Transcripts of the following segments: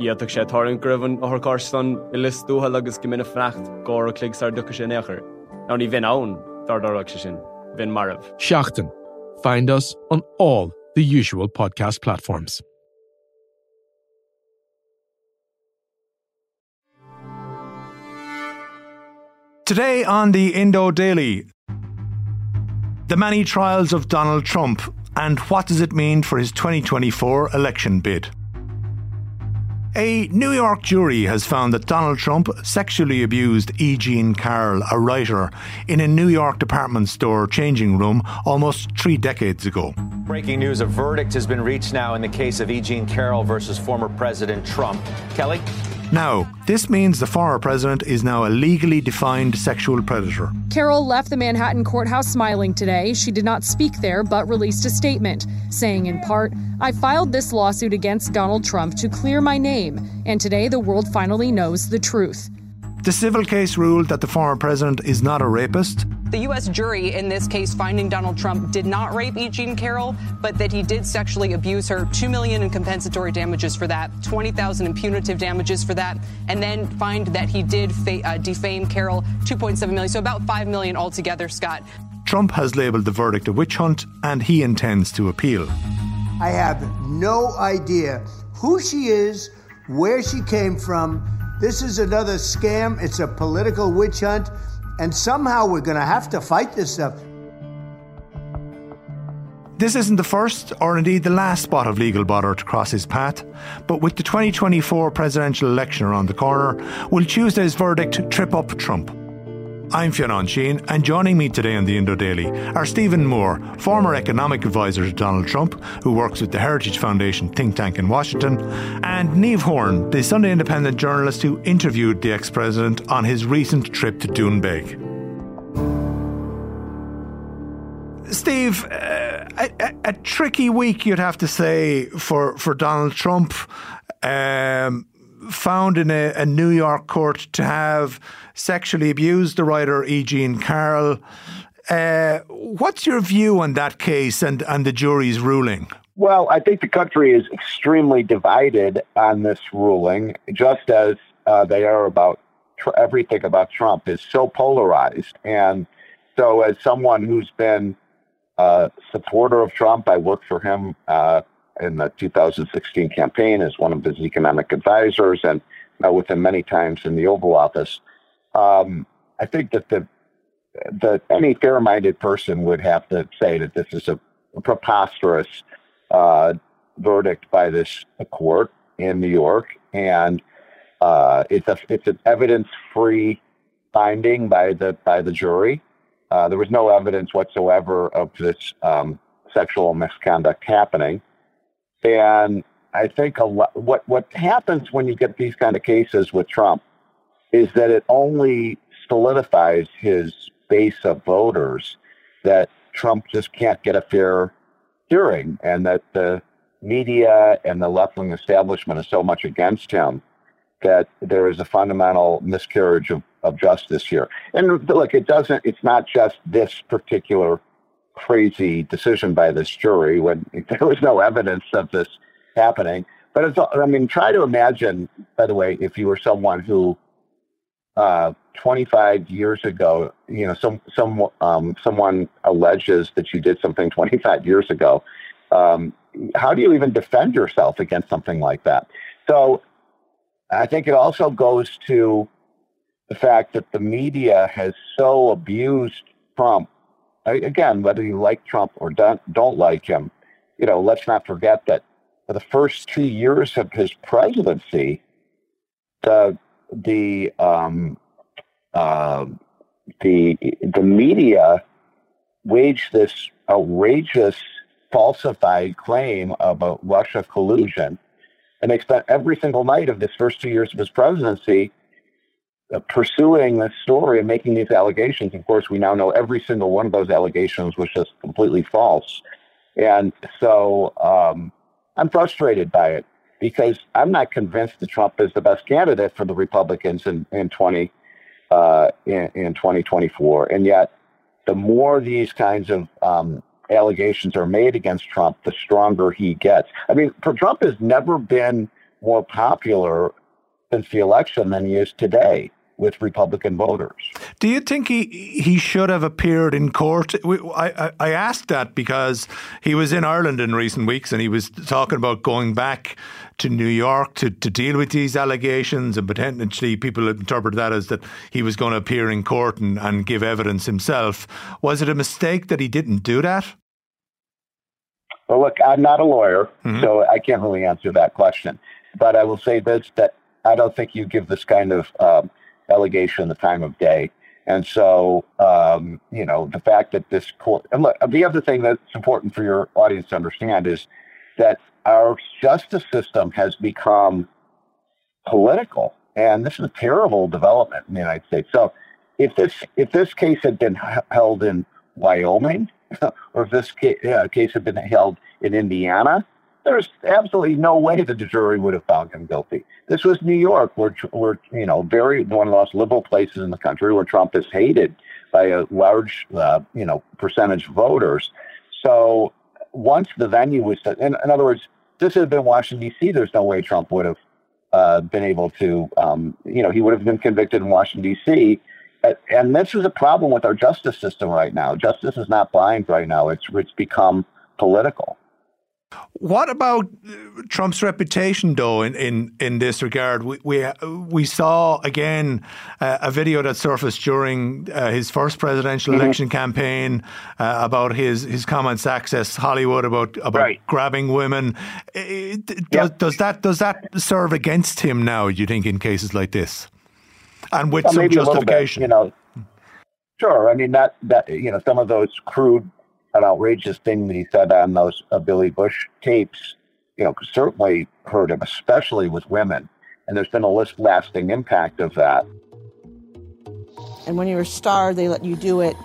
Íach sé táinn gribhann áthcárstan i listúthe agus go mina frecht gá a cligsar ducha sin éair. Ná ní bhín ann dardarach se sin, bhín marmh. Seachtain. Find us on all the usual podcast platforms. Today on the Indo Daily, the many trials of Donald Trump and what does it mean for his 2024 election bid? A New York jury has found that Donald Trump sexually abused E. Jean Carroll, a writer, in a New York department store changing room almost three decades ago. Breaking news a verdict has been reached now in the case of E. Jean Carroll versus former President Trump. Kelly? Now, this means the former president is now a legally defined sexual predator. Carroll left the Manhattan courthouse smiling today. She did not speak there, but released a statement, saying in part, I filed this lawsuit against Donald Trump to clear my name, and today the world finally knows the truth. The civil case ruled that the former president is not a rapist. The U.S. jury in this case finding Donald Trump did not rape E. Jean Carroll, but that he did sexually abuse her. Two million in compensatory damages for that, twenty thousand in punitive damages for that, and then find that he did fa- uh, defame Carroll, two point seven million, so about five million altogether. Scott. Trump has labelled the verdict a witch hunt, and he intends to appeal. I have no idea who she is, where she came from. This is another scam. It's a political witch hunt. And somehow we're going to have to fight this stuff. This isn't the first, or indeed the last spot of legal bother to cross his path, but with the 2024 presidential election around the corner, will Tuesday's verdict trip up Trump? I'm Fionnán Sheahan, and joining me today on the Indo Daily are Stephen Moore, former economic advisor to Donald Trump, who works with the Heritage Foundation think tank in Washington, and Niamh Horan, the Sunday Independent journalist who interviewed the ex president on his recent trip to Doonbeg. Steve, uh, a, a, a, tricky week, you'd have to say, for, for Donald Trump. Um, found in a, a, New York court to have sexually abused the writer E. Jean Carroll. Uh, what's your view on that case and, and the jury's ruling? Well, I think the country is extremely divided on this ruling, just as uh, they are about tr- everything about Trump is so polarized. And so, as someone who's been a supporter of Trump, I worked for him uh, in the 2016 campaign as one of his economic advisors and met with him many times in the Oval Office. Um, I think that the that any fair-minded person would have to say that this is a, a preposterous uh, verdict by this court in New York, and uh, it's a it's an evidence-free finding by the by the jury. Uh, there was no evidence whatsoever of this um, sexual misconduct happening. And I think a lot, what what happens when you get these kind of cases with Trump is that it only solidifies his base of voters that Trump just can't get a fair hearing, and that the media and the left wing establishment is so much against him that there is a fundamental miscarriage of, of justice here. And look, it doesn't. It's not just this particular crazy decision by this jury when there was no evidence of this happening. But it's, I mean, try to imagine, by the way, if you were someone who uh, 25 years ago, you know, some, some, um, someone alleges that you did something 25 years ago. Um, how do you even defend yourself against something like that? So I think it also goes to the fact that the media has so abused Trump. Again, whether you like Trump or don't, don't like him, you know, let's not forget that for the first two years of his presidency, the the um, uh, the the media waged this outrageous falsified claim about Russia collusion, and they spent every single night of this first two years of his presidency pursuing this story and making these allegations. Of course, we now know every single one of those allegations was just completely false, and so um, I'm frustrated by it because I'm not convinced that Trump is the best candidate for the Republicans in in 20 uh, in, in 2024, and yet the more these kinds of um, allegations are made against Trump, the stronger he gets. I mean, for Trump has never been more popular since the election than he is today with Republican voters. Do you think he he should have appeared in court? I, I, I asked that because he was in Ireland in recent weeks and he was talking about going back to New York to, to deal with these allegations and potentially people interpret that as that he was going to appear in court and, and give evidence himself. Was it a mistake that he didn't do that? Well, look, I'm not a lawyer, mm-hmm. so I can't really answer that question. But I will say this: that I don't think you give this kind of um, allegation the time of day. And so, um, you know, the fact that this court, and look, the other thing that's important for your audience to understand is that our justice system has become political, and this is a terrible development in the United States. So, if this if this case had been held in Wyoming, or if this uh, case had been held in Indiana, there's absolutely no way that the jury would have found him guilty. This was New York, where, where you know, very one of the most liberal places in the country, where Trump is hated by a large, uh, you know, percentage of voters. So once the venue was set, in, in other words, this had been Washington D.C. There's no way Trump would have uh, been able to, um, you know, he would have been convicted in Washington D.C. And this is a problem with our justice system right now. Justice is not blind right now. It's it's become political. What about uh, Trump's reputation, though, in, in, in this regard? We, we, we saw again uh, a video that surfaced during uh, his first presidential mm-hmm. election campaign uh, about his, his comments access Hollywood about about right. grabbing women. Does, yep. does that does that serve against him now? Do you think in cases like this, and with well, some justification? Bit, you know, sure. I mean that that you know some of those crude an outrageous thing that he said on those uh, Billy Bush tapes, you know, certainly hurt him, especially with women. And there's been a lasting impact of that. And when you're a star, they let you do it.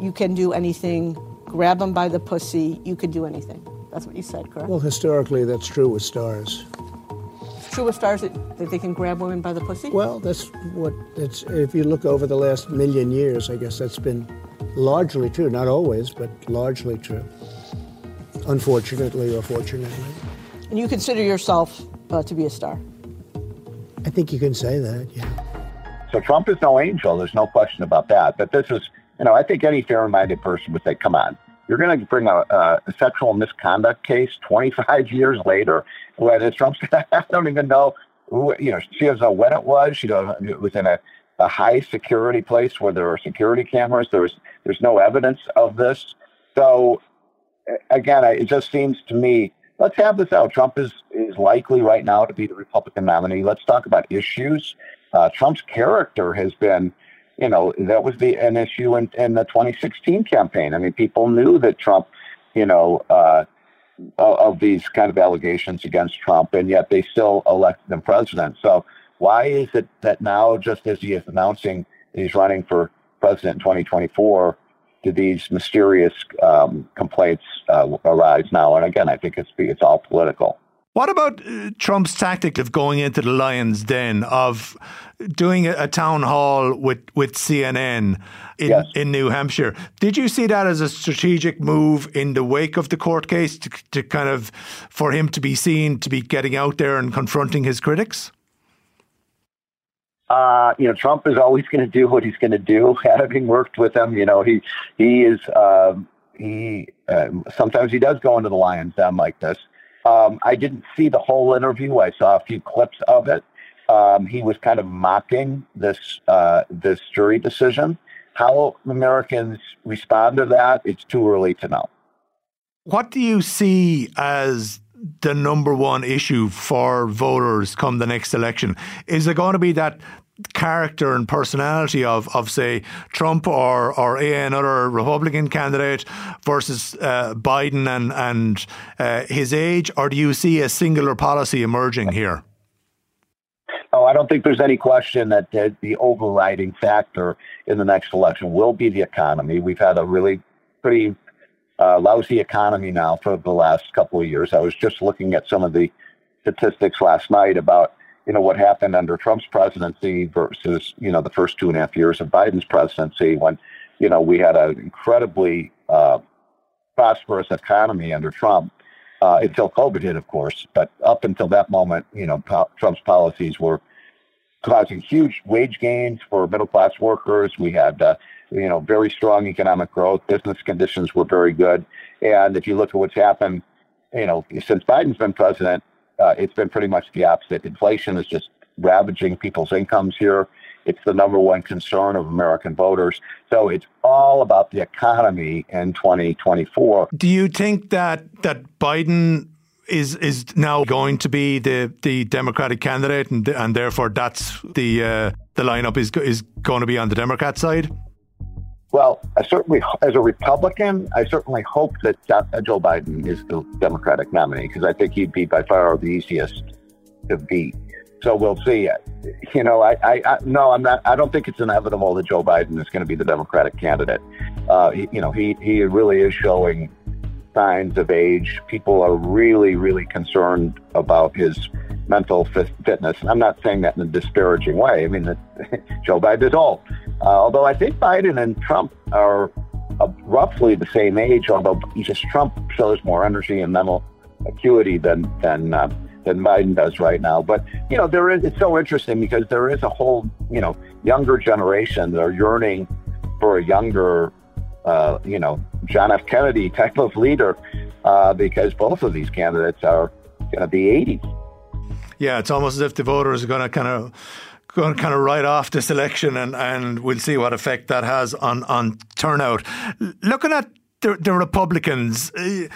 You can do anything. Grab them by the pussy. You can do anything. That's what you said, correct? Well, historically, that's true with stars. It's true with stars that, that they can grab women by the pussy? Well, that's what it's. If you look over the last million years, I guess that's been largely true, not always, but largely true. Unfortunately or fortunately. And you consider yourself uh, to be a star? I think you can say that, yeah. So Trump is no angel. There's no question about that. But this is, you know, I think any fair-minded person would say, come on, you're going to bring a, a, sexual misconduct case 25 years later when Trump's, I don't even know who, you know, she doesn't know when it was. She doesn't, it was in a, a high security place where there are security cameras. There's there's no evidence of this. So again, it just seems to me let's have this out. Trump is is likely right now to be the Republican nominee. Let's talk about issues. Uh, Trump's character has been, you know, that was the an issue in, in the 2016 campaign. I mean, people knew that Trump, you know, uh, of these kind of allegations against Trump, and yet they still elected him president. So why is it that now, just as he is announcing that he's running for president in 2024, do these mysterious um, complaints uh, arise now? And again, I think it's it's all political. What about uh, Trump's tactic of going into the lion's den, of doing a, a town hall with, with CNN in, yes. in New Hampshire? Did you see that as a strategic move in the wake of the court case to, to kind of for him to be seen to be getting out there and confronting his critics? Uh, you know, Trump is always going to do what he's going to do. Having worked with him, you know, he he is um, he uh, sometimes he does go into the lion's den like this. Um, I didn't see the whole interview. I saw a few clips of it. Um, he was kind of mocking this uh, this jury decision. How Americans respond to that, it's too early to know. What do you see as the number one issue for voters come the next election? Is it going to be that character and personality of, of say Trump or or another Republican candidate versus uh, Biden and and uh, his age, or do you see a singular policy emerging here? Oh, I don't think there's any question that the, the overriding factor in the next election will be the economy. We've had a really pretty uh, lousy economy now for the last couple of years. I was just looking at some of the statistics last night about you know what happened under Trump's presidency versus you know the first two and a half years of Biden's presidency when you know we had an incredibly uh, prosperous economy under Trump uh, until COVID hit, of course. But up until that moment, you know po- Trump's policies were causing huge wage gains for middle class workers. We had uh, you know very strong economic growth. Business conditions were very good. And if you look at what's happened, you know since Biden's been president uh, it's been pretty much the opposite. Inflation is just ravaging people's incomes here. It's the number one concern of American voters. So it's all about the economy in 2024. Do you think that that Biden is is now going to be the the Democratic candidate, and and therefore that's the uh, the lineup is is going to be on the Democrat side? Well, I certainly, as a Republican, I certainly hope that Joe Biden is the Democratic nominee because I think he'd be by far the easiest to beat. So we'll see. You know, I, I, I no, I'm not. I don't think it's inevitable that Joe Biden is going to be the Democratic candidate. Uh, he, you know, he he really is showing signs of age. People are really, really concerned about his mental fitness. I'm not saying that in a disparaging way. I mean, Joe Biden is old. Uh, although I think Biden and Trump are uh, roughly the same age, although just Trump shows more energy and mental acuity than than uh, than Biden does right now. But you know, there is it's so interesting because there is a whole you know younger generation that are yearning for a younger, uh, you know, John F. Kennedy type of leader, uh, because both of these candidates are going to be 80. Yeah, it's almost as if the voters are going to kind of going to kind of write off this election, and, and we'll see what effect that has on, on turnout. Looking at the, the Republicans, uh,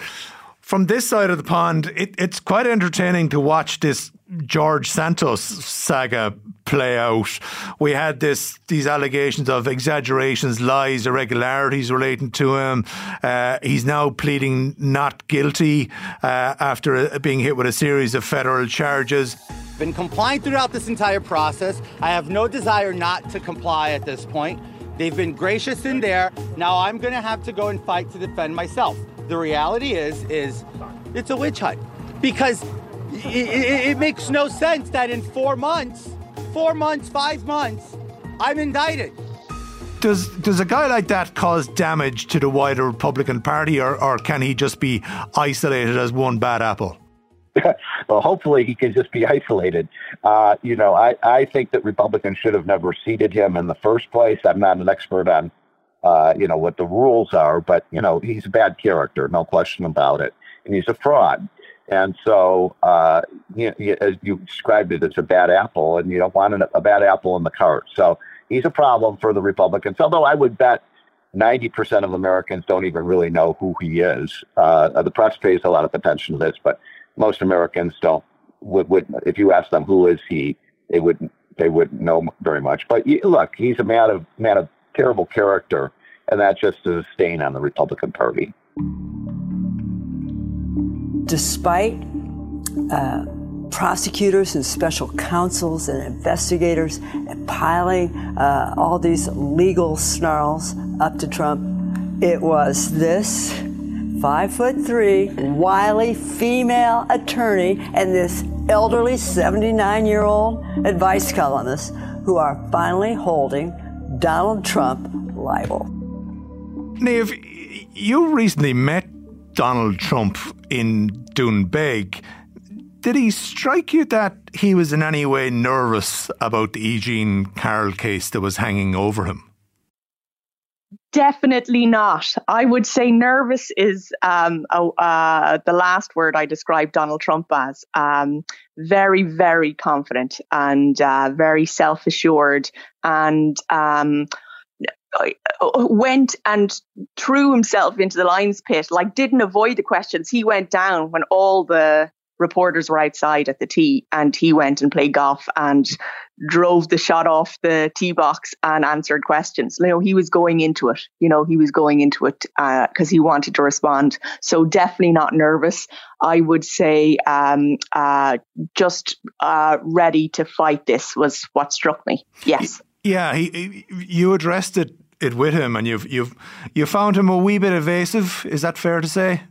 from this side of the pond, it, it's quite entertaining to watch this George Santos saga play out. We had this these allegations of exaggerations, lies, irregularities relating to him. Uh, he's now pleading not guilty uh, after being hit with a series of federal charges. Been complying throughout this entire process. I have no desire not to comply at this point. They've been gracious in there. Now I'm going to have to go and fight to defend myself. The reality is, is it's a witch hunt because it, it, it makes no sense that in four months, four months, five months, I'm indicted. Does does a guy like that cause damage to the wider Republican Party, or, or can he just be isolated as one bad apple? well, hopefully he can just be isolated. Uh, you know, I, I think that Republicans should have never seated him in the first place. I'm not an expert on, uh, you know, what the rules are, but, you know, he's a bad character, no question about it. And he's a fraud. And so, uh, you, you, as you described it, it's a bad apple, and you don't want an, a bad apple in the cart. So he's a problem for the Republicans, although I would bet 90% of Americans don't even really know who he is. Uh, the press pays a lot of attention to this, but most Americans don't would, would if you ask them who is he, they wouldn't they wouldn't know very much. But look, he's a man of man of terrible character, and that just is a stain on the Republican Party. Despite uh, prosecutors and special counsels and investigators piling uh, all these legal snarls up to Trump, it was this five foot three, wily female attorney, and this elderly 79 year old advice columnist who are finally holding Donald Trump liable. Niamh, you recently met Donald Trump in Doonbeg. Did he strike you that he was in any way nervous about the E. Jean Carroll case that was hanging over him? Definitely not. I would say nervous is um, uh, the last word I describe Donald Trump as. Um, very, very confident and uh, very self assured and um, went and threw himself into the Lions pit, like didn't avoid the questions. He went down when all the reporters were outside at the tee and he went and played golf and drove the shot off the tee box and answered questions. You know, he was going into it. You know, he was going into it because uh, he wanted to respond. So definitely not nervous. I would say um, uh, just uh, ready to fight this was what struck me. Yes. Yeah, he, you addressed it, it with him, and you've you've you found him a wee bit evasive. Is that fair to say?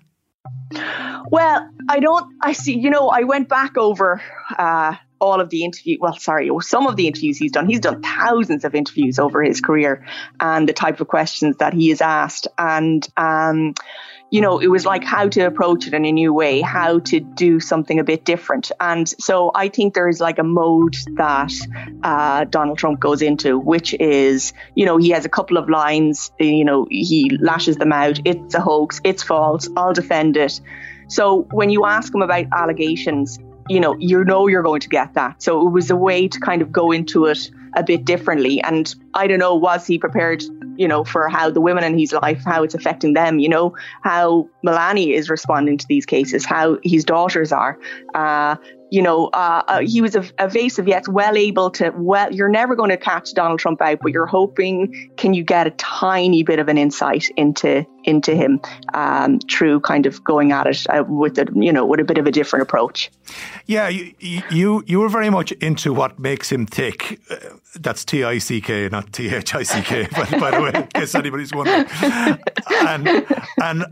Well, I don't. I see. You know, I went back over uh, all of the interview. Well, sorry, some of the interviews he's done. He's done thousands of interviews over his career, and the type of questions that he has asked, and um, you know, it was like how to approach it in a new way, how to do something a bit different. And so I think there is like a mode that uh, Donald Trump goes into, which is, you know, he has a couple of lines, you know, he lashes them out. It's a hoax. It's false. I'll defend it. So when you ask him about allegations, you know, you know you're going to get that. So it was a way to kind of go into it a bit differently. And I don't know, was he prepared, you know, for how the women in his life, how it's affecting them, you know, how Melania is responding to these cases, how his daughters are. Uh, you know, uh, uh, he was evasive yet well able to. Well, you're never going to catch Donald Trump out, but you're hoping can you get a tiny bit of an insight into into him um, through kind of going at it uh, with a you know with a bit of a different approach. Yeah, you you you were very much into what makes him tick. Uh, that's T I C K, not T H I C K. By the way, in case anybody's wondering. And and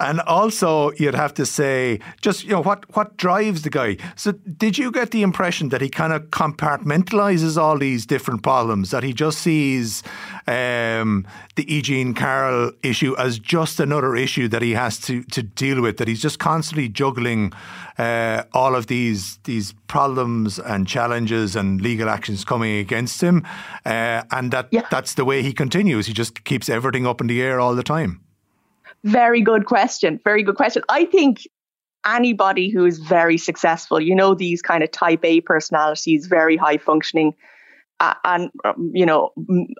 and also, you'd have to say, just you know, what what drives the guy. So, did you get the impression that he kind of compartmentalizes all these different problems? That he just sees um, the E. Jean Carroll issue as just another issue that he has to to deal with? That he's just constantly juggling uh, all of these these problems and challenges and legal actions coming against him, uh, and that yeah. that's the way he continues. He just keeps everything up in the air all the time. Very good question. Very good question. I think anybody who is very successful, you know, these kind of type A personalities, very high functioning, uh, and um, you know,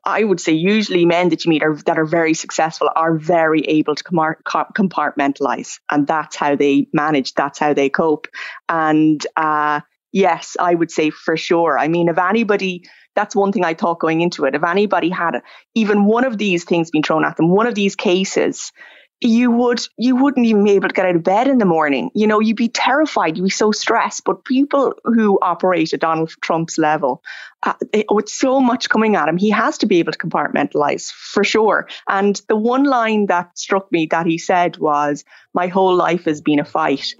I would say usually men that you meet are that are very successful are very able to compartmentalize, and that's how they manage. That's how they cope. And uh, yes, I would say for sure. I mean, if anybody that's one thing I thought going into it. If anybody had even one of these things being thrown at them, one of these cases, you would you wouldn't even be able to get out of bed in the morning. You know, you'd be terrified. You'd be so stressed. But people who operate at Donald Trump's level, uh, with so much coming at him, he has to be able to compartmentalize for sure. And the one line that struck me that he said was, "My whole life has been a fight."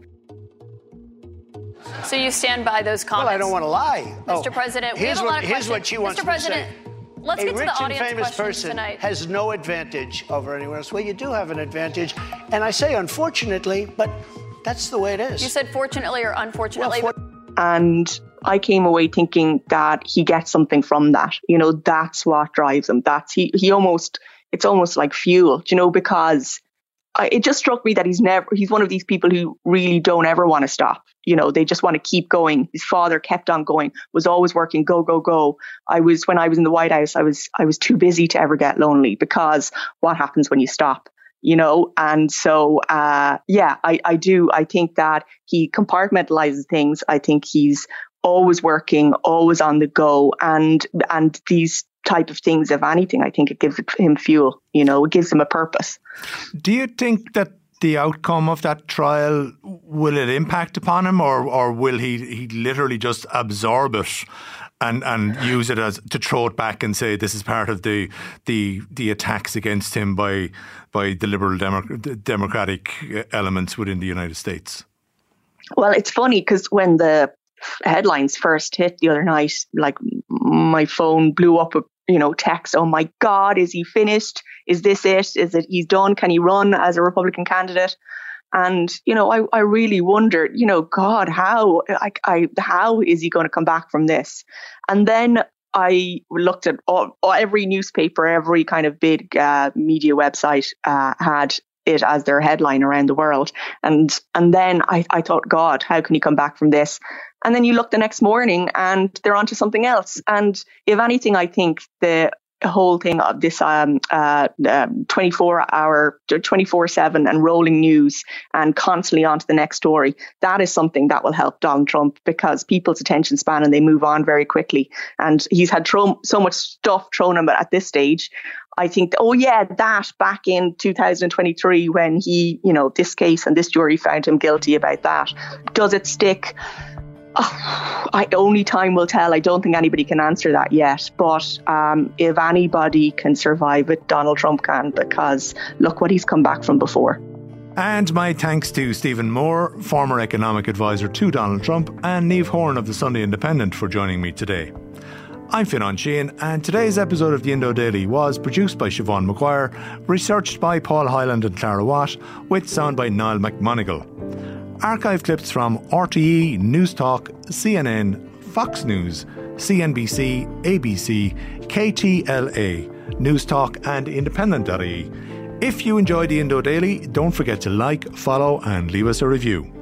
So you stand by those comments? Well, I don't want to lie, Mr. Oh, President. Here's what, here's what she wants Mr. President, to say. Let's a get to rich the audience and famous person tonight. has no advantage over anyone else. Well, you do have an advantage, and I say unfortunately, but that's the way it is. You said fortunately or unfortunately. Well, for- and I came away thinking that he gets something from that. You know, that's what drives him. That's he. He almost. It's almost like fuel. You know, because I, it just struck me that he's never. He's one of these people who really don't ever want to stop you know, they just want to keep going. His father kept on going, was always working, go, go, go. I was, when I was in the White House, I was, I was too busy to ever get lonely because what happens when you stop? you know and so uh, yeah I, I do i think that he compartmentalizes things i think he's always working always on the go and and these type of things if anything i think it gives him fuel you know it gives him a purpose do you think that the outcome of that trial? Will it impact upon him, or or will he he literally just absorb it? And, and use it as to throw it back and say this is part of the the the attacks against him by by the liberal Demo- democratic elements within the United States. Well, it's funny because when the headlines first hit the other night, like my phone blew up with you know text. Oh my God, is he finished? is this it? Is it he's done? Can he run as a Republican candidate? And you know, I, I really wondered, you know, God, how I, I how is he going to come back from this? And then I looked at all, every newspaper, every kind of big uh, media website uh, had it as their headline around the world. And and then I, I thought, God, how can he come back from this? And then you look the next morning and they're onto something else. And if anything, I think the whole thing of this um, uh, um, 24 hour, 24 7 and rolling news and constantly on to the next story, that is something that will help Donald Trump because people's attention span and they move on very quickly. And he's had tro- so much stuff thrown at him at this stage. I think, oh yeah, that back in 2023 when he, you know, this case and this jury found him guilty about that. Does it stick? Oh, I, only time will tell. I don't think anybody can answer that yet. But um, if anybody can survive it, Donald Trump can, because look what he's come back from before. And my thanks to Stephen Moore, former economic advisor to Donald Trump, and Niamh Horan of the Sunday Independent for joining me today. I'm Fionnán Sheahan, and today's episode of the Indo Daily was produced by Siobhan McGuire, researched by Paul Hyland and Clara Watt, with sound by Niall McMonigal. Archive clips from RTE, Newstalk, CNN, Fox News, CNBC, ABC, KTLA, Newstalk, and Independent.ie. If you enjoyed the Indo Daily, don't forget to like, follow, and leave us a review.